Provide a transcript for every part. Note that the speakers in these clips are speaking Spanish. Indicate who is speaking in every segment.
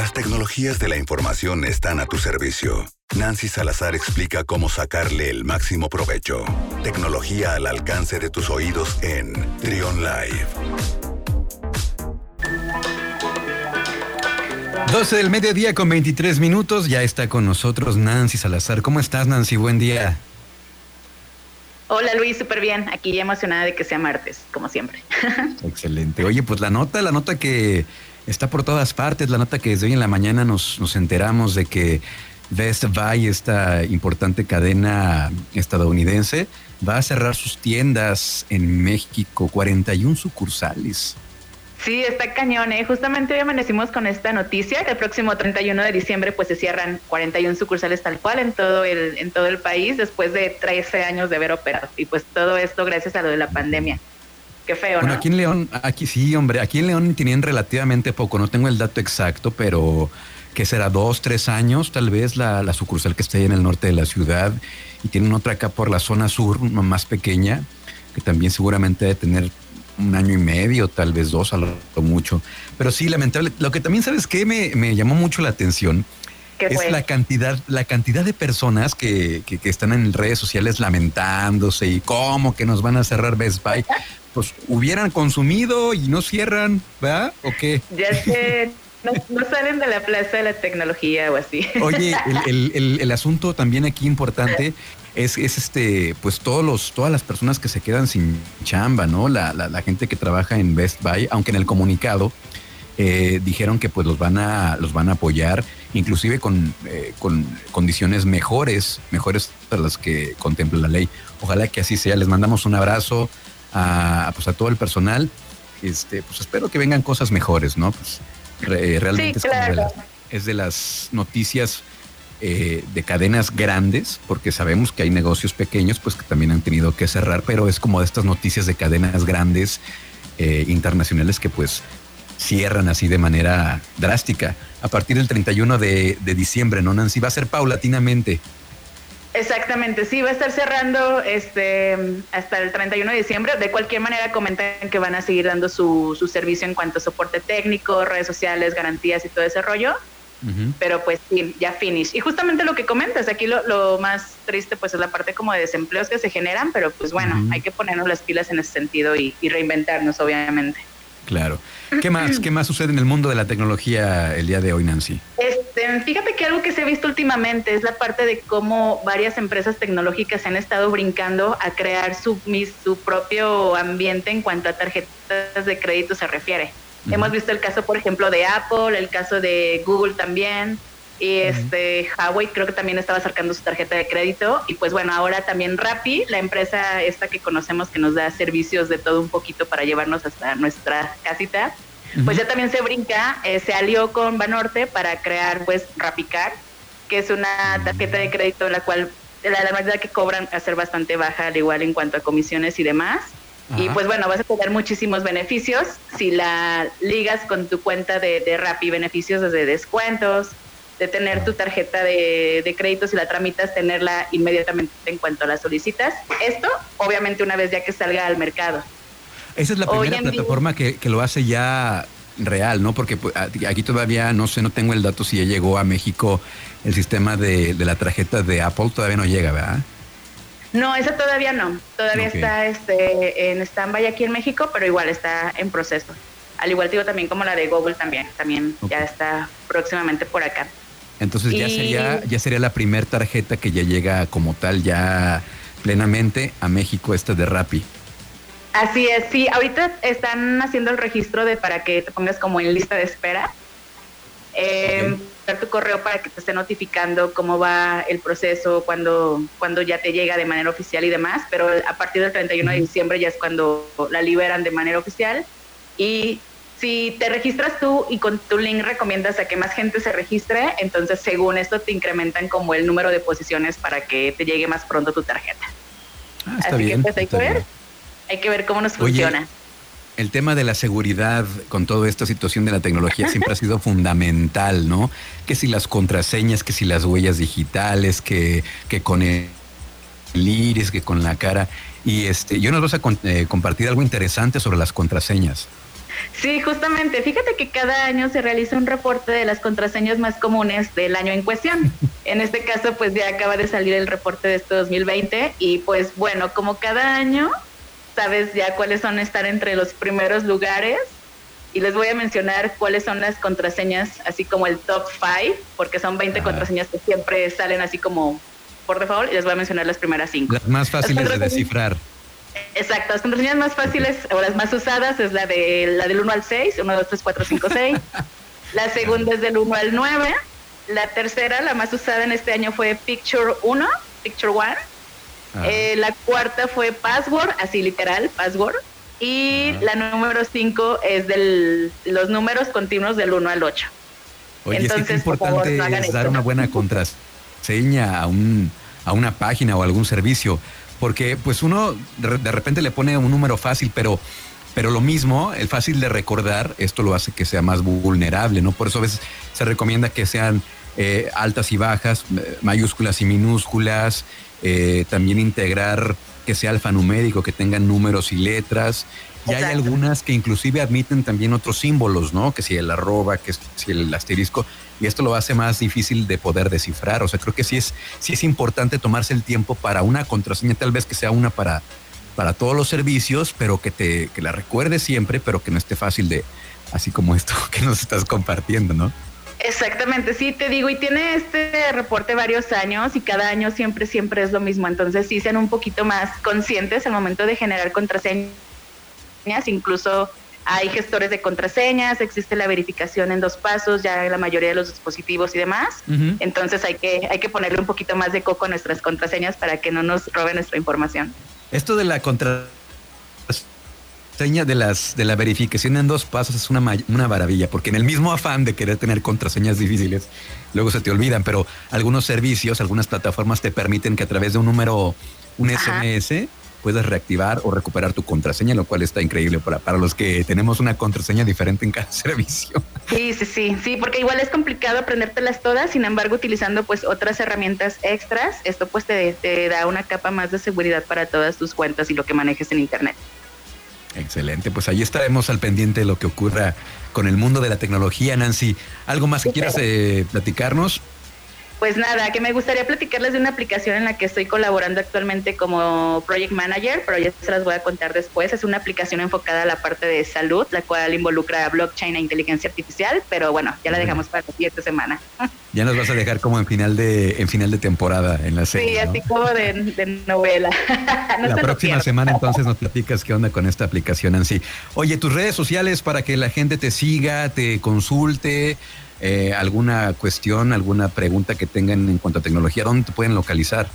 Speaker 1: Las tecnologías de la información están a tu servicio. Nancy Salazar explica cómo sacarle el máximo provecho. Tecnología al alcance de tus oídos en Trion Live.
Speaker 2: 12 del mediodía con 23 minutos. Ya está con nosotros Nancy Salazar. ¿Cómo estás, Nancy? Buen día.
Speaker 3: Hola Luis, súper bien. Aquí ya emocionada de que sea martes, como siempre.
Speaker 2: Excelente. Oye, pues la nota, la nota que está por todas partes, la nota que desde hoy en la mañana nos, nos enteramos de que Best Buy, esta importante cadena estadounidense, va a cerrar sus tiendas en México, 41 sucursales.
Speaker 3: Sí, está cañón, ¿eh? Justamente hoy amanecimos con esta noticia que el próximo 31 de diciembre pues se cierran 41 sucursales tal cual en todo el en todo el país después de 13 años de haber operado y pues todo esto gracias a lo de la pandemia. Qué feo,
Speaker 2: bueno,
Speaker 3: ¿no?
Speaker 2: aquí en León, aquí sí, hombre, aquí en León tienen relativamente poco, no tengo el dato exacto, pero que será dos, tres años tal vez la, la sucursal que está ahí en el norte de la ciudad y tienen otra acá por la zona sur más pequeña que también seguramente debe tener un año y medio, tal vez dos a lo mucho. Pero sí, lamentable. Lo que también sabes que me, me llamó mucho la atención es la cantidad, la cantidad de personas que, que, que, están en redes sociales lamentándose y cómo que nos van a cerrar Best Buy. Pues hubieran consumido y no cierran, ¿verdad? ¿O qué?
Speaker 3: Ya sé. No, no, salen de la plaza de la tecnología o así.
Speaker 2: Oye, el, el, el, asunto también aquí importante es, es, este, pues todos los, todas las personas que se quedan sin chamba, ¿no? La, la, la gente que trabaja en Best Buy, aunque en el comunicado eh, dijeron que pues los van a, los van a apoyar, inclusive con, eh, con condiciones mejores, mejores a las que contempla la ley. Ojalá que así sea. Les mandamos un abrazo a, pues, a todo el personal. Este, pues espero que vengan cosas mejores, ¿no? Pues re, realmente
Speaker 3: sí,
Speaker 2: es,
Speaker 3: claro.
Speaker 2: de las, es de las noticias eh, de cadenas grandes, porque sabemos que hay negocios pequeños, pues que también han tenido que cerrar, pero es como de estas noticias de cadenas grandes eh, internacionales que pues cierran así de manera drástica a partir del 31 de, de diciembre, ¿no, Nancy? Va a ser paulatinamente.
Speaker 3: Exactamente, sí, va a estar cerrando este hasta el 31 de diciembre. De cualquier manera, comentan que van a seguir dando su, su servicio en cuanto a soporte técnico, redes sociales, garantías y todo ese rollo. Uh -huh. Pero pues sí, ya finish. Y justamente lo que comentas, aquí lo, lo, más triste pues es la parte como de desempleos que se generan, pero pues bueno, uh -huh. hay que ponernos las pilas en ese sentido y, y reinventarnos, obviamente.
Speaker 2: Claro. ¿Qué más, ¿Qué más sucede en el mundo de la tecnología el día de hoy, Nancy?
Speaker 3: Este, fíjate que algo que se ha visto últimamente es la parte de cómo varias empresas tecnológicas han estado brincando a crear su, su propio ambiente en cuanto a tarjetas de crédito se refiere. Uh -huh. Hemos visto el caso, por ejemplo, de Apple, el caso de Google también, y este. Huawei creo que también estaba sacando su tarjeta de crédito y pues bueno ahora también Rappi la empresa esta que conocemos que nos da servicios de todo un poquito para llevarnos hasta nuestra casita uh -huh. pues ya también se brinca eh, se alió con Banorte para crear pues Rapicar que es una tarjeta de crédito la cual la, la verdad que cobran a ser bastante baja al igual en cuanto a comisiones y demás Ajá. Y pues bueno, vas a tener muchísimos beneficios si la ligas con tu cuenta de, de Rappi, beneficios desde descuentos, de tener tu tarjeta de, de, créditos y la tramitas, tenerla inmediatamente en cuanto la solicitas. Esto, obviamente, una vez ya que salga al mercado.
Speaker 2: Esa es la primera plataforma que, que, lo hace ya real, ¿no? Porque pues, aquí todavía no sé, no tengo el dato si ya llegó a México el sistema de, de la tarjeta de Apple, todavía no llega, ¿verdad?
Speaker 3: No, esa todavía no. Todavía okay. está este, en stand-by aquí en México, pero igual está en proceso. Al igual digo también como la de Google también, también okay. ya está próximamente por acá.
Speaker 2: Entonces ya y... sería ya sería la primer tarjeta que ya llega como tal ya plenamente a México esta de Rappi.
Speaker 3: Así es, sí, ahorita están haciendo el registro de para que te pongas como en lista de espera. Eh, okay. tu correo para que te esté notificando cómo va el proceso, cuando, cuando ya te llega de manera oficial y demás, pero a partir del 31 de diciembre ya es cuando la liberan de manera oficial y si te registras tú y con tu link recomiendas a que más gente se registre, entonces según esto te incrementan como el número de posiciones para que te llegue más pronto tu tarjeta.
Speaker 2: Ah, está Así bien,
Speaker 3: que pues hay que ver, bien. hay que ver cómo nos
Speaker 2: Oye,
Speaker 3: funciona.
Speaker 2: El tema de la seguridad con toda esta situación de la tecnología siempre ha sido fundamental, ¿no? Que si las contraseñas, que si las huellas digitales, que, que con el iris, que con la cara. Y este, yo nos vas a con, eh, compartir algo interesante sobre las contraseñas.
Speaker 3: Sí, justamente. Fíjate que cada año se realiza un reporte de las contraseñas más comunes del año en cuestión. En este caso, pues ya acaba de salir el reporte de este 2020 y pues bueno, como cada año, sabes ya cuáles son estar entre los primeros lugares y les voy a mencionar cuáles son las contraseñas, así como el top 5, porque son 20 contraseñas que siempre salen así como por default y les voy a mencionar las primeras 5.
Speaker 2: Las más fáciles de descifrar.
Speaker 3: Exacto, las contraseñas más fáciles o las más usadas es la de la del 1 al 6, 1, 2, 3, 4, 5, 6. la segunda es del 1 al 9. La tercera, la más usada en este año fue Picture 1, Picture 1. Eh, la cuarta fue Password, así literal, Password. Y la número 5 es de los números continuos del 1 al 8.
Speaker 2: Oye, Entonces, es que importante es dar una buena contraseña a, un, a una página o algún servicio, porque pues uno de repente le pone un número fácil, pero, pero lo mismo, el fácil de recordar, esto lo hace que sea más vulnerable, ¿no? Por eso a veces se recomienda que sean eh, altas y bajas, eh, mayúsculas y minúsculas, eh, también integrar que sea alfanumérico, que tengan números y letras. Y hay algunas que inclusive admiten también otros símbolos, ¿no? Que si el arroba, que si el asterisco, y esto lo hace más difícil de poder descifrar. O sea, creo que sí es, sí es importante tomarse el tiempo para una contraseña, tal vez que sea una para, para todos los servicios, pero que te, que la recuerdes siempre, pero que no esté fácil de, así como esto que nos estás compartiendo, ¿no?
Speaker 3: Exactamente, sí, te digo, y tiene este reporte varios años y cada año siempre, siempre es lo mismo. Entonces sí sean un poquito más conscientes al momento de generar contraseñas. Incluso hay gestores de contraseñas, existe la verificación en dos pasos ya en la mayoría de los dispositivos y demás. Entonces hay que, hay que ponerle un poquito más de coco a nuestras contraseñas para que no nos roben nuestra información.
Speaker 2: Esto de la contraseña de las de la verificación en dos pasos es una, una maravilla, porque en el mismo afán de querer tener contraseñas difíciles, luego se te olvidan, pero algunos servicios, algunas plataformas te permiten que a través de un número, un SMS, puedas reactivar o recuperar tu contraseña, lo cual está increíble para, para los que tenemos una contraseña diferente en cada servicio.
Speaker 3: Sí, sí, sí, sí, porque igual es complicado aprendértelas todas, sin embargo, utilizando pues otras herramientas extras, esto pues te, te da una capa más de seguridad para todas tus cuentas y lo que manejes en Internet.
Speaker 2: Excelente, pues ahí estaremos al pendiente de lo que ocurra con el mundo de la tecnología, Nancy. ¿Algo más que quieras eh, platicarnos?
Speaker 3: Pues nada, que me gustaría platicarles de una aplicación en la que estoy colaborando actualmente como Project Manager, pero ya se las voy a contar después. Es una aplicación enfocada a la parte de salud, la cual involucra blockchain e inteligencia artificial, pero bueno, ya la dejamos para la siguiente semana.
Speaker 2: Ya nos vas a dejar como en final de en final de temporada en la serie.
Speaker 3: Sí, así como de, novela.
Speaker 2: la próxima semana entonces nos platicas qué onda con esta aplicación en sí. Oye, tus redes sociales para que la gente te siga, te consulte eh, alguna cuestión, alguna pregunta que tengan en cuanto a tecnología, ¿dónde te pueden localizar?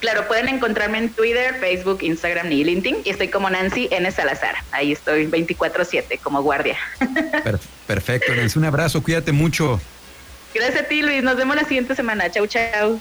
Speaker 3: Claro, pueden encontrarme en Twitter, Facebook, Instagram y LinkedIn. Y estoy como Nancy N. Salazar. Ahí estoy 24-7 como guardia.
Speaker 2: Perfecto, Nancy. Un abrazo, cuídate mucho.
Speaker 3: Gracias a ti, Luis. Nos vemos la siguiente semana. Chau, chau.